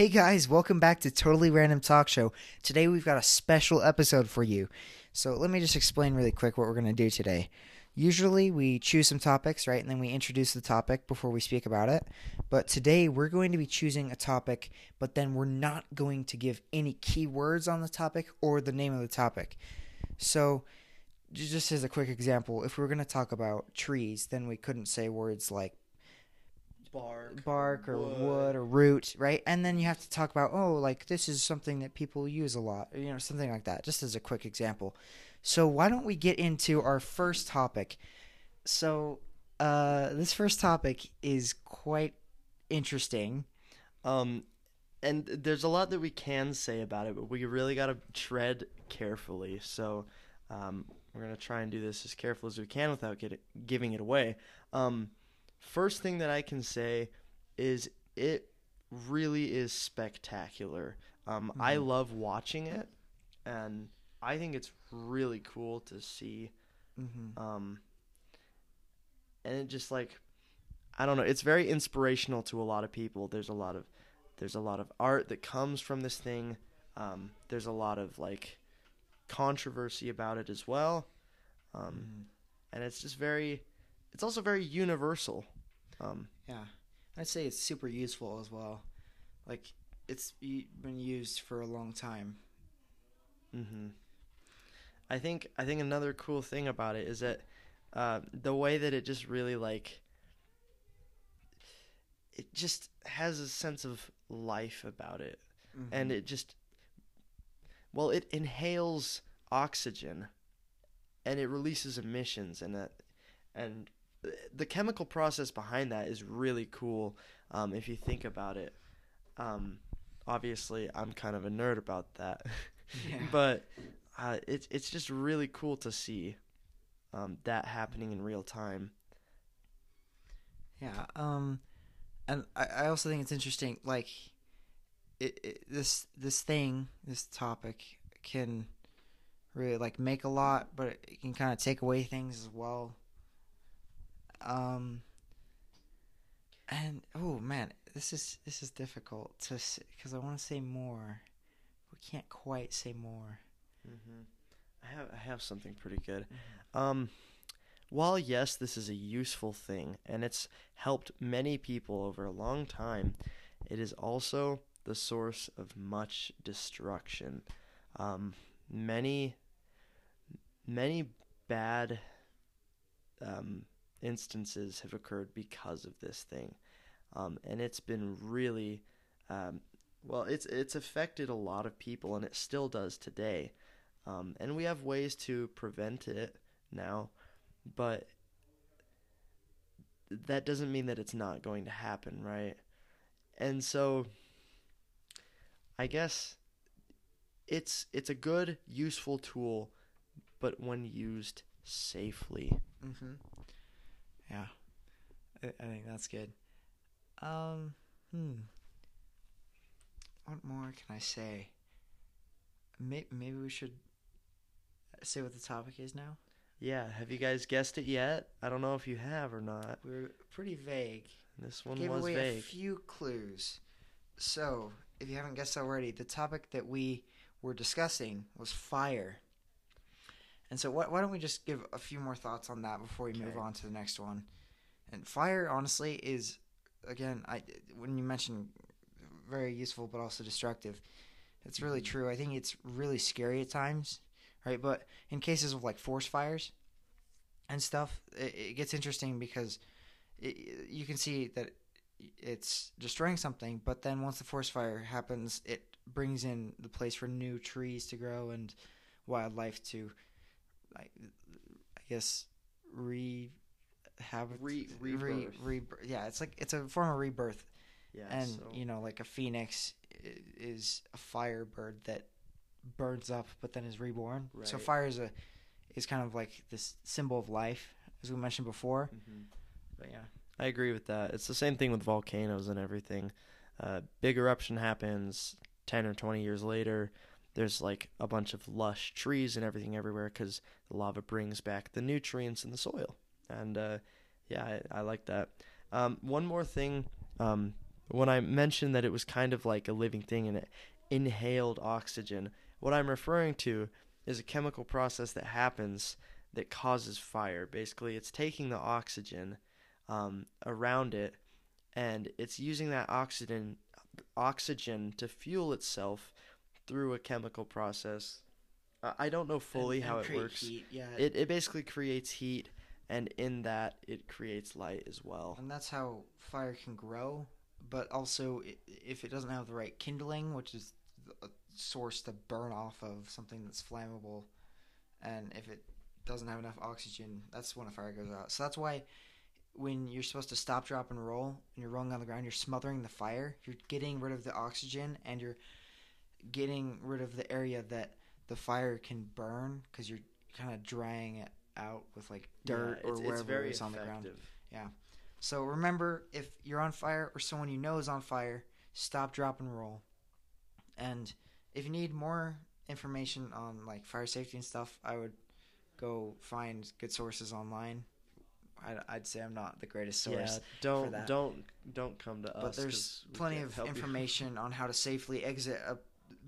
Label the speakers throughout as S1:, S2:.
S1: Hey guys, welcome back to Totally Random Talk Show. Today we've got a special episode for you. So let me just explain really quick what we're going to do today. Usually we choose some topics, right, and then we introduce the topic before we speak about it. But today we're going to be choosing a topic, but then we're not going to give any keywords on the topic or the name of the topic. So just as a quick example, if we were going to talk about trees, then we couldn't say words like
S2: bark,
S1: bark or
S2: wood.
S1: wood. or root, right? And then you have to talk about, oh, like this is something that people use a lot, you know, something like that, just as a quick example. So why don't we get into our first topic? So uh, this first topic is quite interesting.
S2: Um, and there's a lot that we can say about it, but we really got to tread carefully. So, um, we're gonna try and do this as careful as we can without get giving it away. Um, first thing that I can say is it really is spectacular. Um, I
S1: Mhm.
S2: love watching it, and I think it's really cool to see.
S1: Mm-hmm.
S2: um and it just like i don't know it's very inspirational to a lot of people there's a lot of there's a lot of art that comes from this thing um there's a lot of like controversy about it as well um and it's just very it's also very universal um
S1: Yeah, I'd say it's super useful as well. Like it's been used for a long time.
S2: hmm I think I think another cool thing about it is that uh, the way that it just really like it just has a sense of life about it, and it just well it inhales oxygen, and it releases emissions, and that and the chemical process behind that is really cool um, if you think about it. Um, obviously, I'm kind of a nerd about that.
S1: Yeah.
S2: but uh, it's it's just really cool to see um, that happening in real time.
S1: Yeah. Um, and I, I also think it's interesting. Like, it, it this this thing, this topic can really like make a lot, but it can kind of take away things as well. Um. And oh man, this is this is difficult to because I want to say more. We can't quite say more.
S2: Mm-hmm. I have I have something pretty good. Um, while yes, this is a useful thing and it's helped many people over a long time, it is also the source of much destruction. Um, many many bad um, instances have occurred because of this thing, um, and it's been really um, well. It's it's affected a lot of people, and it still does today. Um, and we have ways to prevent it now, but that doesn't mean that it's not going to happen, right? And so, I guess it's it's a good, useful tool, but when used safely.
S1: Mm-hmm. Yeah, I, I think that's good. Um, hmm. What more can I say? Maybe, maybe we should say what the topic is now.
S2: Yeah, have you guys guessed it yet? I don't know if you have or not.
S1: We are pretty vague.
S2: This one
S1: Gave
S2: was
S1: away
S2: vague.
S1: a few clues. So, if you haven't guessed already, the topic that we were discussing was fire. And so, why, why don't we just give a few more thoughts on that before we move on to the next one? And fire, honestly, is again, I when you mention very useful but also destructive, it's really mm-hmm. true. I think it's really scary at times, right? But in cases of like forest fires and stuff, it, it gets interesting because it, you can see that it's destroying something, but then once the forest fire happens, it brings in the place for new trees to grow and wildlife to, like, I guess, re have
S2: Re-
S1: re,
S2: rebirth.
S1: re, yeah, it's like it's a form of rebirth,
S2: Yeah,
S1: and
S2: so-
S1: you know, like a phoenix is a firebird that burns up but then is reborn. So fire is a is kind of like this symbol of life, as we mentioned before.
S2: Mhm.
S1: But yeah.
S2: I agree with that. It's the same thing with volcanoes and everything. Uh, big eruption happens 10 or 20 years later, there's like a bunch of lush trees and everything everywhere because the lava brings back the nutrients in the soil. And uh, yeah, I, I like that. Um, one more thing. Um, when I mentioned that it was kind of like a living thing and it inhaled oxygen, what I'm referring to is a chemical process that happens that causes fire. Basically, it's taking the oxygen um, around it and it's using that oxygen oxygen to fuel itself through a chemical process. Uh, I don't know fully
S1: And-
S2: how
S1: and
S2: it works.
S1: heat, Yeah,
S2: It it basically creates heat, and in that it creates light as well.
S1: and that's how fire can grow. But also, if it doesn't have the right kindling, which is source to burn off of something that's flammable, and if it doesn't have enough oxygen, that's when a fire goes out. So that's why when you're supposed to stop, drop, and roll, and you're rolling on the ground, you're smothering the fire. You're getting rid of the oxygen, and you're getting rid of the area that the fire can burn because you're kind of drying it out with like dirt
S2: Yeah,
S1: or wherever
S2: it's
S1: it's on the ground.
S2: Yeah.
S1: So remember, if you're on fire or someone you know is on fire, stop, drop, and roll. And if you need more information on like fire safety and stuff, I would go find good sources online. I'd, I'd say I'm not the greatest source,
S2: Yeah, don't
S1: that.
S2: don't don't come to us.
S1: but there's plenty of
S2: help you.
S1: information on how to safely exit a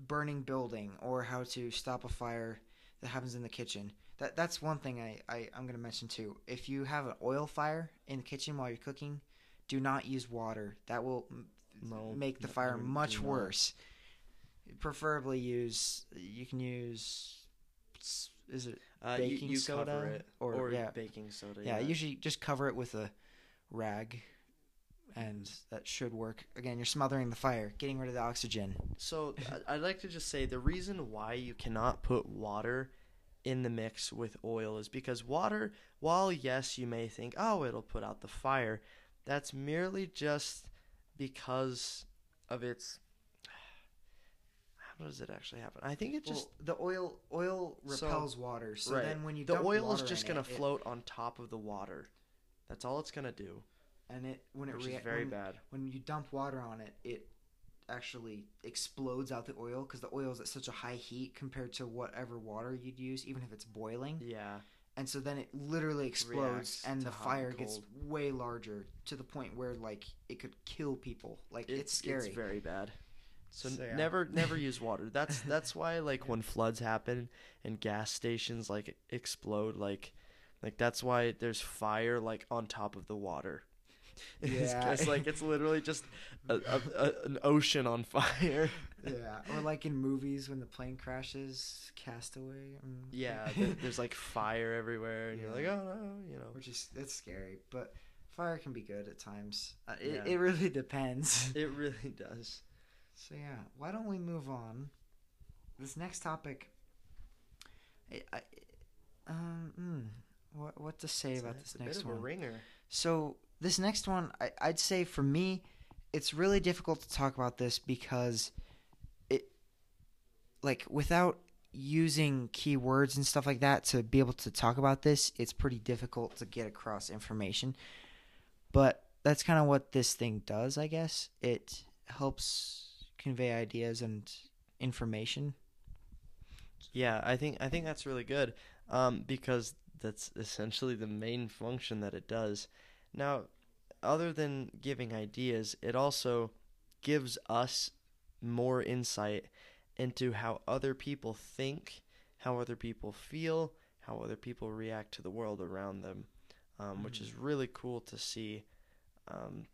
S1: burning building or how to stop a fire that happens in the kitchen. That that's one thing I, I I'm gonna mention too. If you have an oil fire in the kitchen while you're cooking, do not use water. That will
S2: No,
S1: make the fire much
S2: worse. not.
S1: Preferably use you can use is it
S2: Uh, you-
S1: baking
S2: you,
S1: soda
S2: cover it
S1: or-
S2: or,
S1: yeah.
S2: baking soda.
S1: yeah, usually just cover it with a rag and that should work. Again, you're smothering the fire, getting rid of the oxygen.
S2: So I'd like to just say the reason why you cannot put water in the mix with oil is because water, while yes, you may think, oh, it'll put out the fire, that's merely just because of its. How does it actually happen? I think it just
S1: well, the oil oil
S2: So-
S1: repels water. So
S2: right.
S1: then when you
S2: the oil is just gonna
S1: it, it-
S2: float on top of the water. That's all it's gonna do,
S1: and it when it
S2: which
S1: rea-
S2: very
S1: when,
S2: bad.
S1: when you dump water on it, it actually explodes out the oil because the oil is at such a high heat compared to whatever water you'd use, even if it's boiling.
S2: Yeah,
S1: And so then it literally explodes,
S2: Reacts
S1: and the fire
S2: and
S1: gets way larger to the point where like it could kill people. Like
S2: it-
S1: it's scary.
S2: It's very bad. So,
S1: So, yeah.
S2: never never use water. That's that's why like when floods happen and gas stations like explode like like that's why there's fire like on top of the water. It's
S1: Yeah.
S2: just like it's literally just a, a, a, an ocean on fire.
S1: yeah, or like in movies when the plane crashes, Castaway. mm.
S2: Yeah, there- there's like fire everywhere, and you're like, oh no, you know.
S1: which is that's scary. But fire can be good at times. Uh, it
S2: Yeah.
S1: it really depends.
S2: It really does.
S1: So yeah, why don't we move on? This next topic. I, I um mm, what what to say
S2: It's
S1: about
S2: a-
S1: this next one?
S2: a ringer.
S1: So this next one, I, I'd say for me, it's really difficult to talk about this because it, like, without using keywords and stuff like that to be able to talk about this, it's pretty difficult to get across information. But that's kind of what this thing does, I guess. It helps convey ideas and information.
S2: Yeah, I think I think that's really good, um, because that's essentially the main function that it does. Now, other than giving ideas, it also gives us more insight into how other people think, how other people feel, how other people react to the world around them, um, which is really cool to see. Um,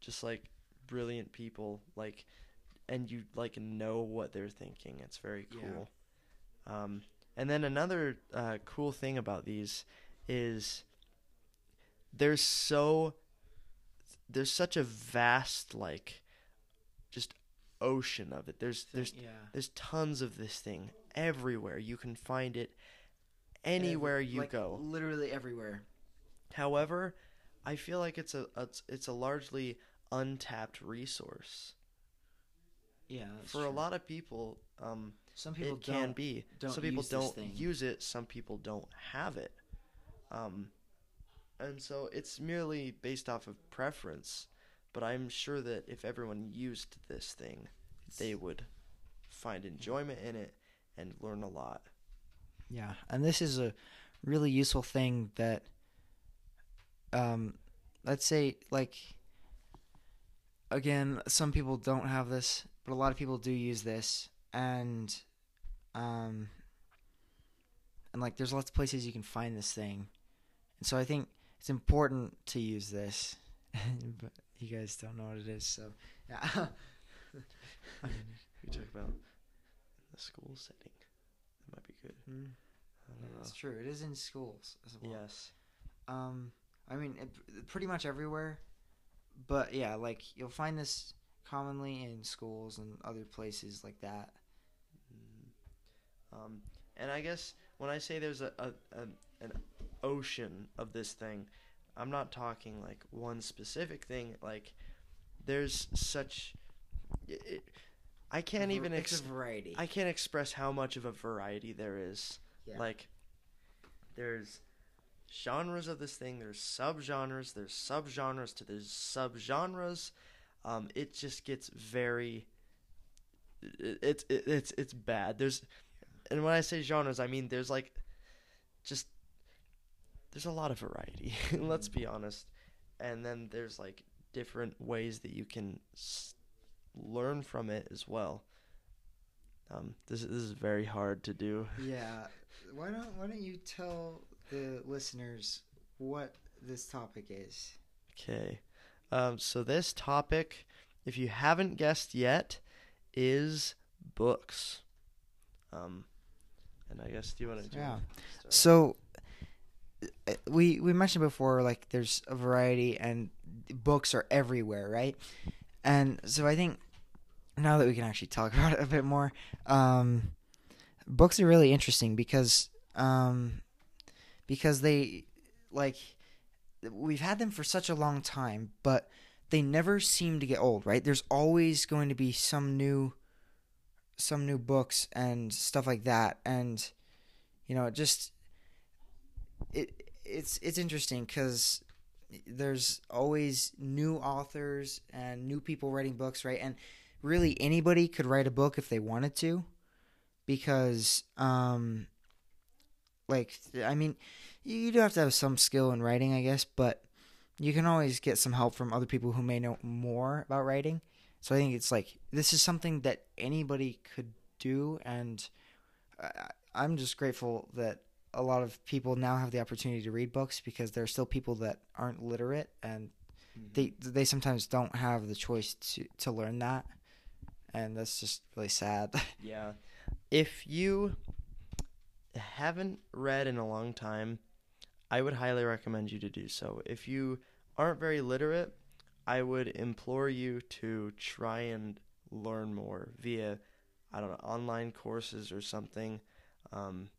S2: just like brilliant people, like, and you like know what they're thinking. It's very
S1: Yeah.
S2: cool. Um, and then another uh, cool thing about these is there's so there's such a vast like just ocean of it. There's there's
S1: yeah.
S2: there's tons of this thing everywhere. You can find it anywhere you
S1: like,
S2: go.
S1: Literally everywhere.
S2: However, I feel like it's a it's, it's a largely untapped resource
S1: Yeah.
S2: for a lot of people. Um,
S1: Some people
S2: it can be.
S1: don't
S2: some people
S1: use
S2: don't use it. Some people don't have it. Um, and so it's merely based off of preference. But I'm sure that if everyone used this thing, they would find enjoyment in it and learn a lot.
S1: Yeah, and this is a really useful thing that, um, let's say like. Again, some people don't have this, but a lot of people do use this, and, um, and like there's lots of places you can find this thing, and so I think it's important to use this, but you guys don't know what it is, so yeah.
S2: We talk about the school setting. That might be good.
S1: Mm.
S2: I don't.
S1: It's true. It is in schools as well.
S2: Yes.
S1: Um, I mean, it, pretty much everywhere. But yeah, like you'll find this commonly in schools and other places like that.
S2: Um, and I guess when I say there's a, a, a an ocean of this thing, I'm not talking like one specific thing. Like there's such. It, I can't even.
S1: It's
S2: Ex-
S1: a variety.
S2: I can't express how much of a variety there is.
S1: Yeah.
S2: Like, there's genres of this thing. There's subgenres. There's subgenres to there's subgenres. Um, it just gets very. It, it's it, it's it's bad. There's, and when I say genres, I mean there's like, just. There's a lot of variety. Let's be honest, and then there's like different ways that you can s- learn from it as well. Um, this this is very hard to do.
S1: yeah. Why don't Why don't you tell the listeners what this topic is?
S2: Okay. Um, so this topic, if you haven't guessed yet, is books. Um, and I guess do you want to do?
S1: Yeah. So uh, we we mentioned before like there's a variety and books are everywhere, right? And so I think now that we can actually talk about it a bit more, um, books are really interesting because um, because they like we've had them for such a long time, but they never seem to get old, right? There's always going to be some new some new books and stuff like that and you know, it just it it's it's interesting because there's always new authors and new people writing books, right? And really anybody could write a book if they wanted to, because um, like I mean, you, you do have to have some skill in writing, I guess, but you can always get some help from other people who may know more about writing. So I think it's like this is something that anybody could do, and I, I'm just grateful that a lot of people now have the opportunity to read books because there are still people that aren't literate and
S2: Mhm.
S1: they they sometimes don't have the choice to to learn that and that's just really sad
S2: Yeah. If you haven't read in a long time, I would highly recommend you to do so. If you aren't very literate, I would implore you to try and learn more via, I don't know, online courses or something. Um,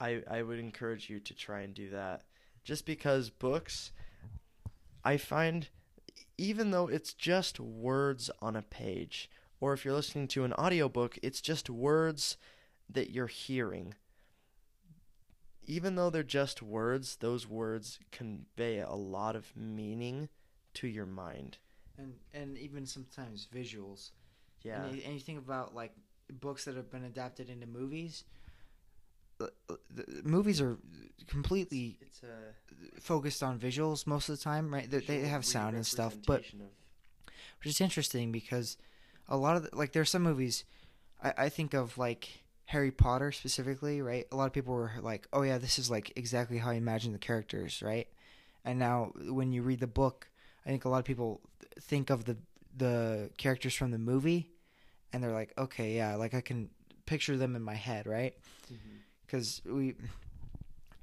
S2: I I would encourage you to try and do that, just because books, I find, even though it's just words on a page, or if you're listening to an audiobook, it's just words that you're hearing. Even though they're just words, those words convey a lot of meaning to your mind.
S1: and and even sometimes visuals
S2: Yeah.
S1: and, you, and you think about like books that have been adapted into movies uh, uh, the movies are completely
S2: It's a
S1: focused on visuals most of the time right they, they have sound and stuff but
S2: of-
S1: which is interesting because a lot of the, like there are some movies I, I think of like Harry Potter specifically, right? A lot of people were like, "Oh yeah, this is like exactly how I imagine the characters," right? And now when you read the book, I think a lot of people think of the the characters from the movie, and they're like, "Okay, yeah, like I can picture them in my head," right? Because we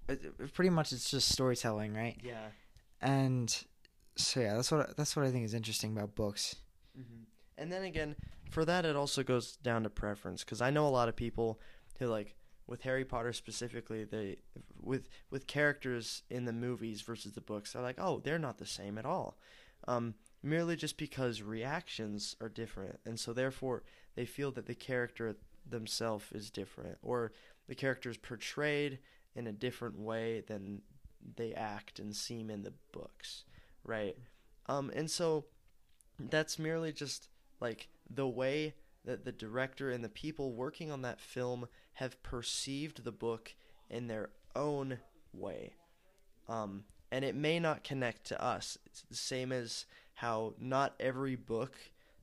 S1: it- it- pretty much it's just storytelling, right?
S2: Yeah.
S1: And so yeah, that's what that's what I think is interesting about books.
S2: hmm And then again, for that, it also goes down to preference because I know a lot of people who like with Harry Potter specifically, they with with characters in the movies versus the books, they're like, oh, they're not the same at all, um, merely just because reactions are different, and so therefore they feel that the character themselves is different, or the character is portrayed in a different way than they act and seem in the books, right? Um, and so that's merely just like the way that the director and the people working on that film have perceived the book in their own way. Um, and it may not connect to us. It's the same as how not every book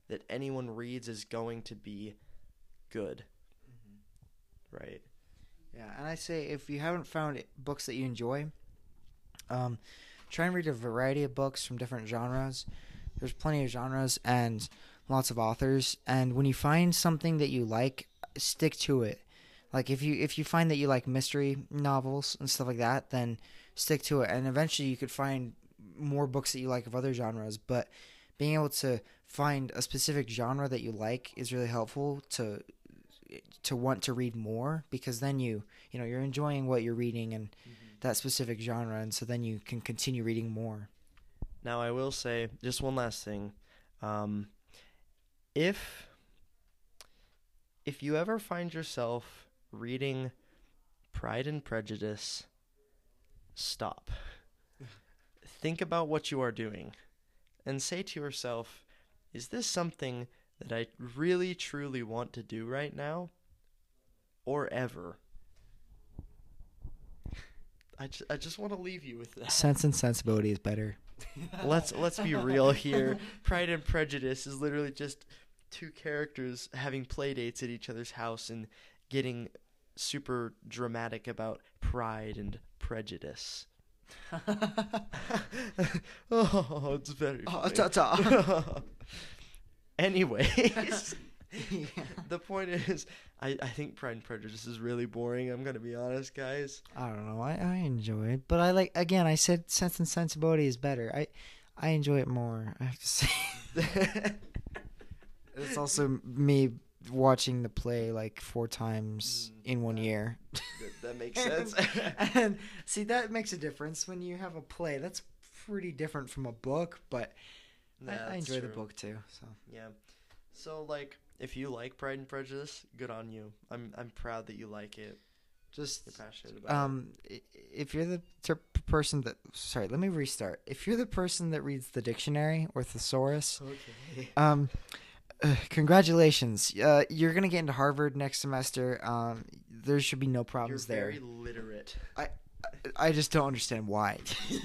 S2: that anyone reads is going to be good. Right.
S1: Yeah, and I say if you haven't found books that you enjoy, um, try and read a variety of books from different genres. There's plenty of genres and lots of authors, and when you find something that you like, stick to it. Like if you if you find that you like mystery novels and stuff like that, then stick to it, and eventually you could find more books that you like of other genres. But being able to find a specific genre that you like is really helpful to to want to read more because then you you know you're enjoying what you're reading and that specific genre and so then you can continue reading more
S2: Now, I will say just one last thing. Um, if if you ever find yourself reading Pride and Prejudice, stop. Think about what you are doing and say to yourself, is this something that I really truly want to do right now or ever? I, ju- I just want to leave you with that.
S1: sense and sensibility is better
S2: let's let's be real here. Pride and Prejudice is literally just two characters having play dates at each other's house and getting super dramatic about pride and prejudice. oh, it's very
S1: Oh, ta-ta.
S2: Anyways, the point is, I, I think Pride and Prejudice is really boring. I'm gonna be honest, guys.
S1: i don't know I, I enjoy it but i like again i said sense and sensibility is better i i enjoy it more i have to say it's also me watching the play like four times
S2: Mm,
S1: in one
S2: yeah.
S1: year
S2: that, that makes sense.
S1: and see that makes a difference when you have a play that's pretty different from a book but I-
S2: Nah,
S1: I, enjoy the book too so
S2: Yeah. So like if you like Pride and Prejudice, good on you. I'm I'm proud that you like it.
S1: just
S2: You're passionate about
S1: um i- if you're the person that sorry let me restart if you're the person that reads the dictionary or thesaurus.
S2: Okay.
S1: um uh, congratulations uh, you're gonna get into harvard next semester um there should be no problems You're there
S2: very literate.
S1: i I just don't understand why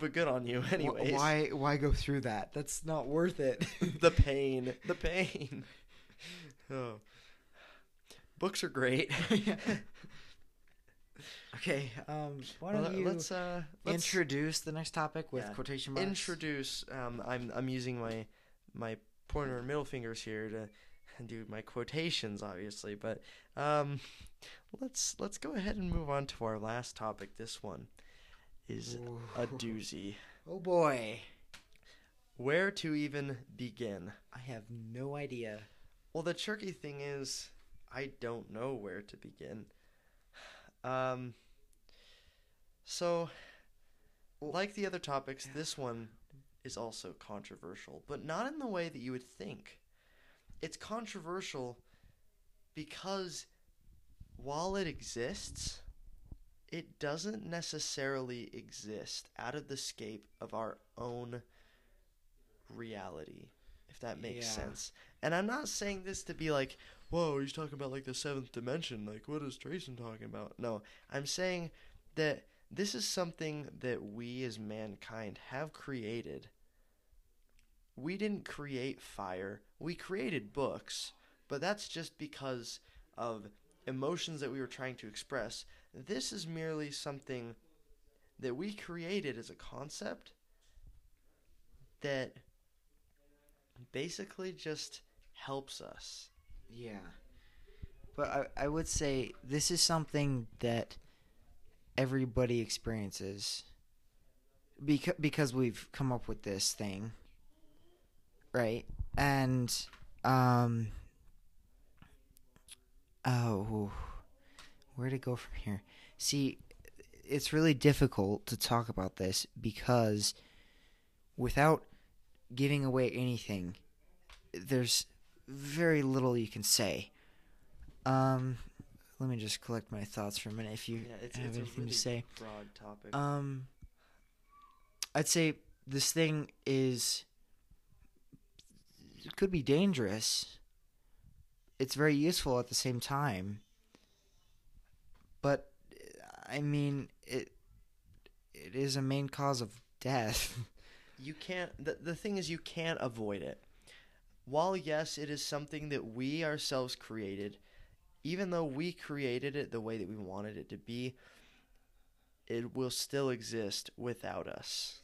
S2: but good on you anyways.
S1: why why go through that that's not worth it
S2: the pain. The pain. Oh. Books are great.
S1: Okay um why don't you
S2: let's uh let's
S1: introduce the next topic with
S2: Yeah.
S1: quotation marks?
S2: Introduce um I'm I'm using my my pointer and middle fingers here to do my quotations obviously but um let's let's go ahead and move on to our last topic. This one is a doozy.
S1: Oh boy.
S2: Where to even begin?
S1: I have no idea.
S2: Well the tricky thing is i don't know where to begin um so like the other topics this one is also controversial but not in the way that you would think. It's controversial because while it exists it doesn't necessarily exist out of the scape of our own reality if that makes
S1: Yeah.
S2: sense. And i'm not saying this to be like whoa he's talking about like the seventh dimension. Like what is Trayson talking about? No i'm saying that this is something that we as mankind have created. We didn't create fire. We created books but that's just because of emotions that we were trying to express. This is merely something that we created as a concept that basically just helps us.
S1: Yeah. But I, I would say this is something that everybody experiences because because we've come up with this thing. Right? And um oh where to go from here? See, it's really difficult to talk about this because without giving away anything, there's very little you can say. Um, let me just collect my thoughts for a minute. If you
S2: Yeah, it's,
S1: have
S2: it's a
S1: anything
S2: really
S1: to say,
S2: broad topic.
S1: um, I'd say this thing is it could be dangerous. it's very useful at the same time. But I mean, it it is a main cause of death.
S2: you can't the, the thing is you can't avoid it. While yes it is something that we ourselves created even though we created it the way that we wanted it to be it will still exist without us.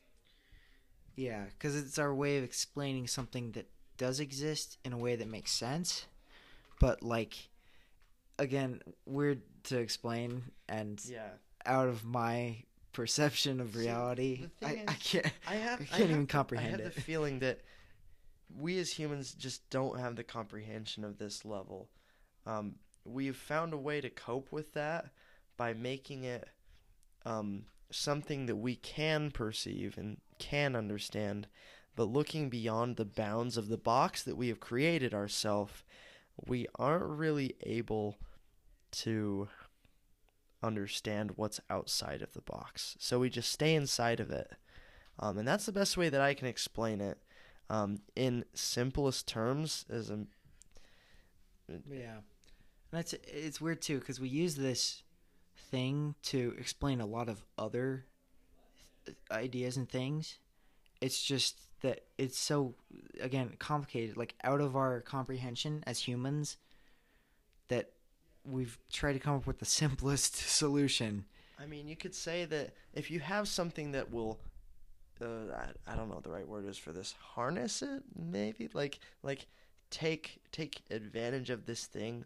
S1: Yeah, because it's our way of explaining something that does exist in a way that makes sense, but like, again, weird to explain and
S2: yeah.
S1: out of my perception of reality,
S2: the
S1: I,
S2: thing
S1: I can't.
S2: I have
S1: I
S2: I
S1: can't
S2: have
S1: even comprehend
S2: I have
S1: it.
S2: the feeling that we as humans just don't have the comprehension of this level. Um, we've found a way to cope with that by making it um, something that we can perceive and can understand, but looking beyond the bounds of the box that we have created ourselves, we aren't really able to understand what's outside of the box. So we just stay inside of it. Um, and that's the best way that I can explain it. Um, in simplest terms, as a
S1: Yeah, and that's it's weird too because we use this thing to explain a lot of other ideas and things. It's just that it's so again complicated, like out of our comprehension as humans, that we've tried to come up with the simplest solution.
S2: I mean, you could say that if you have something that will, uh, I, I don't know what the right word is for this, harness it, maybe like like take take advantage of this thing,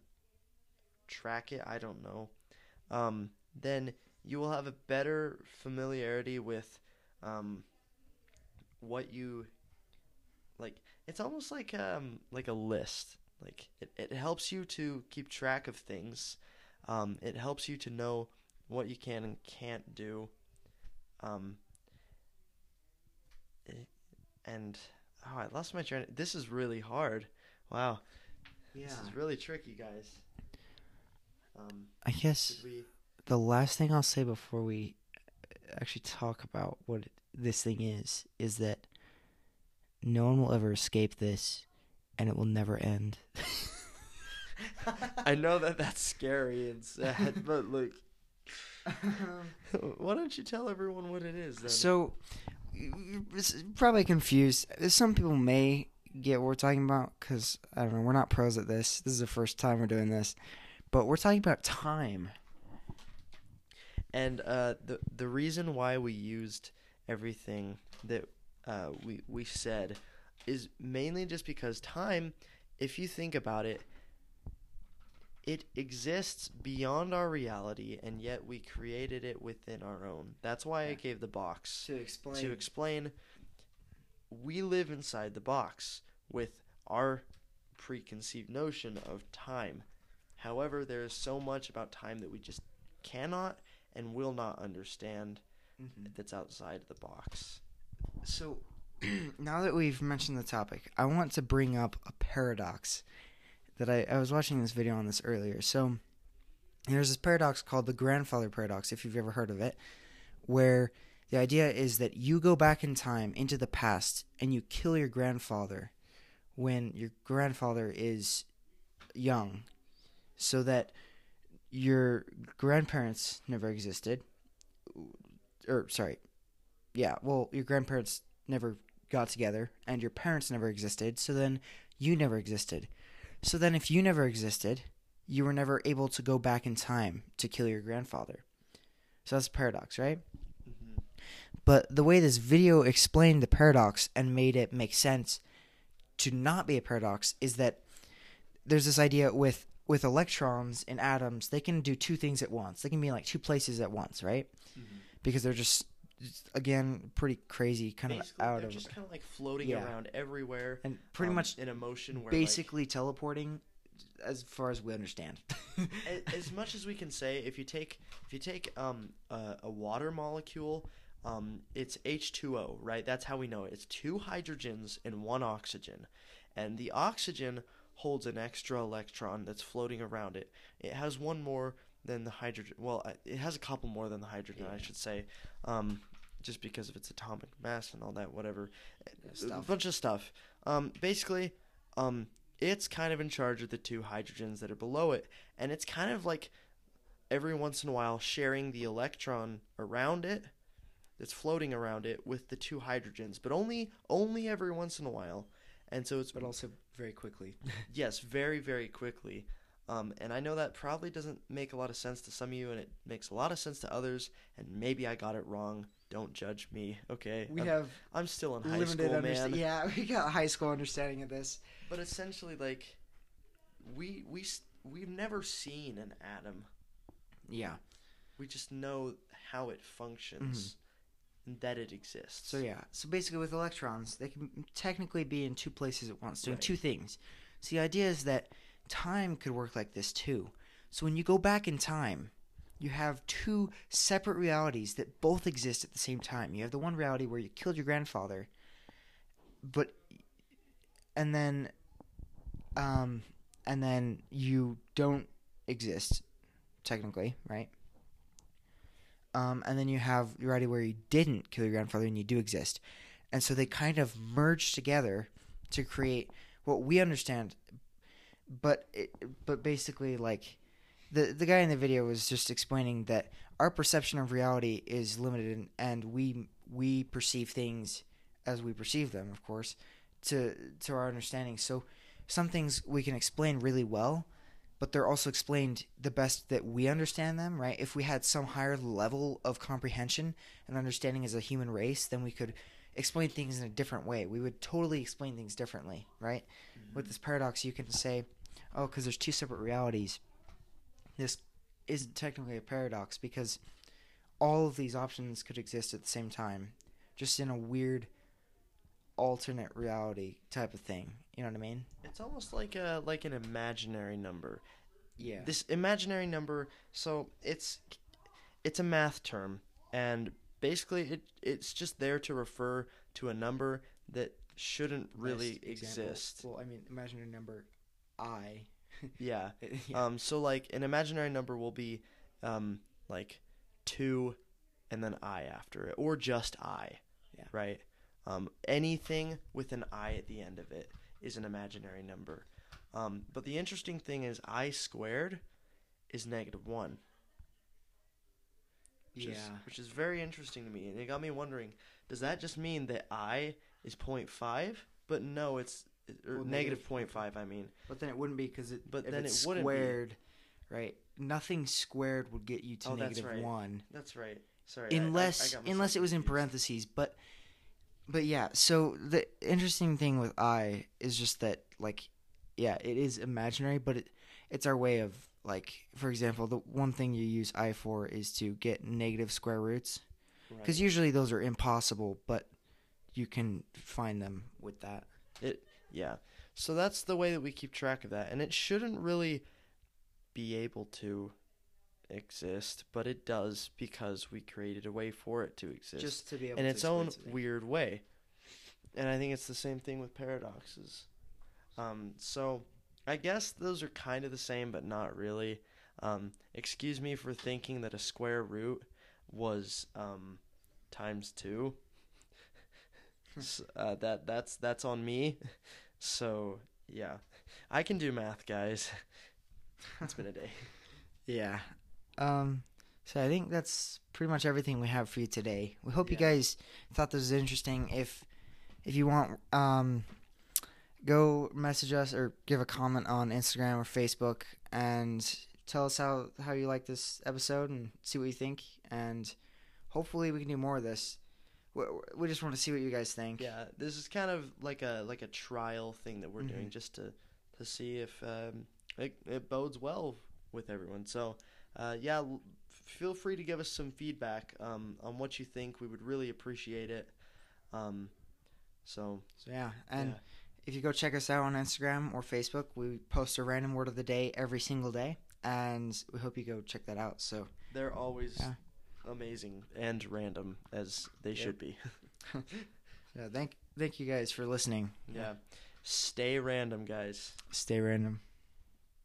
S2: track it. I don't know. Um, then you will have a better familiarity with, um, what you, like. It's almost like um like a list. Like it, it helps you to keep track of things. Um, it helps you to know what you can and can't do. Um, it- and oh, I lost my train. This is really hard. Wow,
S1: Yeah,
S2: this is really tricky, guys. Um,
S1: I guess
S2: we?
S1: the last thing I'll say before we actually talk about what this thing is is that no one will ever escape this, and it will never end.
S2: I know that that's scary and sad, but like, why don't you tell everyone what it is then?
S1: So, you're probably confused. Some people may get what we're talking about because I don't know. We're not pros at this. This is the first time we're doing this, but we're talking about time.
S2: And uh, the the reason why we used everything that uh, we we said is mainly just because time, if you think about it, it exists beyond our reality, and yet we created it within our own. That's why I gave the box
S1: To explain,
S2: to explain. We live inside the box with our preconceived notion of time. However, there is so much about time that we just cannot and will not understand
S1: Mhm.
S2: that's outside the box.
S1: So, now that we've mentioned the topic, I want to bring up a paradox that I, I was watching this video on this earlier. So, there's this paradox called the grandfather paradox, if you've ever heard of it, where the idea is that you go back in time into the past and you kill your grandfather when your grandfather is young, so that your grandparents never existed. Or, sorry, yeah, well, your grandparents never got together and your parents never existed, so then you never existed. So then, if you never existed, you were never able to go back in time to kill your grandfather. So that's a paradox, right? Mm-hmm. But the way this video explained the paradox and made it make sense to not be a paradox is that there's this idea with with electrons and atoms, they can do two things at once. They can be in like two places at once, right? Mm-hmm. Because they're just just, again pretty crazy kind
S2: Basically,
S1: of out
S2: they're
S1: of
S2: just kind of like floating
S1: Yeah.
S2: around everywhere,
S1: and pretty
S2: um,
S1: much
S2: in a motion where
S1: basically teleporting as far as we understand.
S2: as much as we can say, if you take if you take um a, a water molecule, um it's H two O, right? That's how we know it. It's two hydrogens and one oxygen, and the oxygen holds an extra electron that's floating around it. It has one more than the hydrogen. Well, it has a couple more than the hydrogen, I should say, um, just because of its atomic mass and all that, whatever. A bunch of stuff. Um, basically, um, it's kind of in charge of the two hydrogens that are below it, and it's kind of like every once in a while sharing the electron around it that's floating around it with the two hydrogens, but only only every once in a while. And so it's
S1: but also very quickly.
S2: yes, very very quickly. Um, and I know that probably doesn't make a lot of sense to some of you, and it makes a lot of sense to others. And maybe I got it wrong. Don't judge me, okay?
S1: We
S2: I'm,
S1: have
S2: I'm still in high school,
S1: understa-
S2: man.
S1: Yeah, we got a high school understanding of this.
S2: But essentially, like, we we we've never seen an atom.
S1: Yeah.
S2: We just know how it functions and that it exists.
S1: So yeah. So basically, with electrons, they can technically be in two places at once, doing
S2: Right.
S1: two things. So the idea is that time could work like this too. So when you go back in time, you have two separate realities that both exist at the same time. You have the one reality where you killed your grandfather, but and then um and then you don't exist technically, right? Um, and then you have your reality where you didn't kill your grandfather and you do exist. And so they kind of merge together to create what we understand. But it, but basically, like the the guy in the video was just explaining that our perception of reality is limited, and, and we we perceive things as we perceive them, of course, to to our understanding. So some things we can explain really well, but they're also explained the best that we understand them, right? If we had some higher level of comprehension and understanding as a human race, then we could explain things in a different way. We would totally explain things differently, right? Mm-hmm. With this paradox, you can say, oh, because there's two separate realities. This isn't technically a paradox because all of these options could exist at the same time, just in a weird alternate reality type of thing. You know what I mean?
S2: It's almost like a like an imaginary number.
S1: Yeah.
S2: This imaginary number, so it's it's a math term, and basically it it's just there to refer to a number that shouldn't really exist.
S1: Well, I mean, imaginary number I.
S2: Yeah.
S1: yeah.
S2: Um. So like an imaginary number will be, um, like two, and then I after it, or just I.
S1: Yeah.
S2: Right. Um. Anything with an I at the end of it is an imaginary number. Um. But the interesting thing is I squared is negative one. Which
S1: yeah.
S2: Is, which is very interesting to me, and it got me wondering: Does that just mean that I is 0.5? But no, it's or
S1: Well,
S2: negative
S1: negative
S2: 0.5. I mean,
S1: But then it wouldn't be because it.
S2: But then
S1: it's
S2: it wouldn't be.
S1: squared, right? Nothing squared would get you to
S2: Oh, that's right.
S1: one,
S2: that's right. Sorry. I- I- I
S1: unless unless it was in parentheses. But but yeah. So the interesting thing with I is just that like, yeah, it is imaginary, but it it's our way of like, for example, the one thing you use I for is to get negative square roots. because
S2: Right.
S1: usually those are impossible, but you can find them with that.
S2: Yeah. So that's the way that we keep track of that. And it shouldn't really be able to exist, but it does because we created a way for it to exist
S1: Just to be able
S2: in its own weird way. And I think it's the same thing with paradoxes. Um, so I guess those are kind of the same, but not really. Um, excuse me for thinking that a square root was um, times two. Uh, that that's that's on me. So yeah, I can do math, guys. it's been a day.
S1: Yeah. Um. So I think that's pretty much everything we have for you today. We hope you guys thought this was interesting. If if you want, um, go message us or give a comment on Instagram or Facebook and tell us how how you like this episode and see what you think. And hopefully we can do more of this. We, we just want to see what you guys think.
S2: Yeah, this is kind of like a like a trial thing that we're
S1: Mhm.
S2: doing just to to see if um, it it bodes well with everyone. So uh, yeah, l- feel free to give us some feedback um, on what you think. We would really appreciate it. Um, so
S1: So yeah, and
S2: yeah.
S1: if you go check us out on Instagram or Facebook, we post a random word of the day every single day, and we hope you go check that out. So
S2: they're always
S1: Yeah.
S2: Amazing and random as they
S1: Yep.
S2: should be.
S1: yeah, thank thank you guys for listening.
S2: yeah, stay random, guys.
S1: Stay random.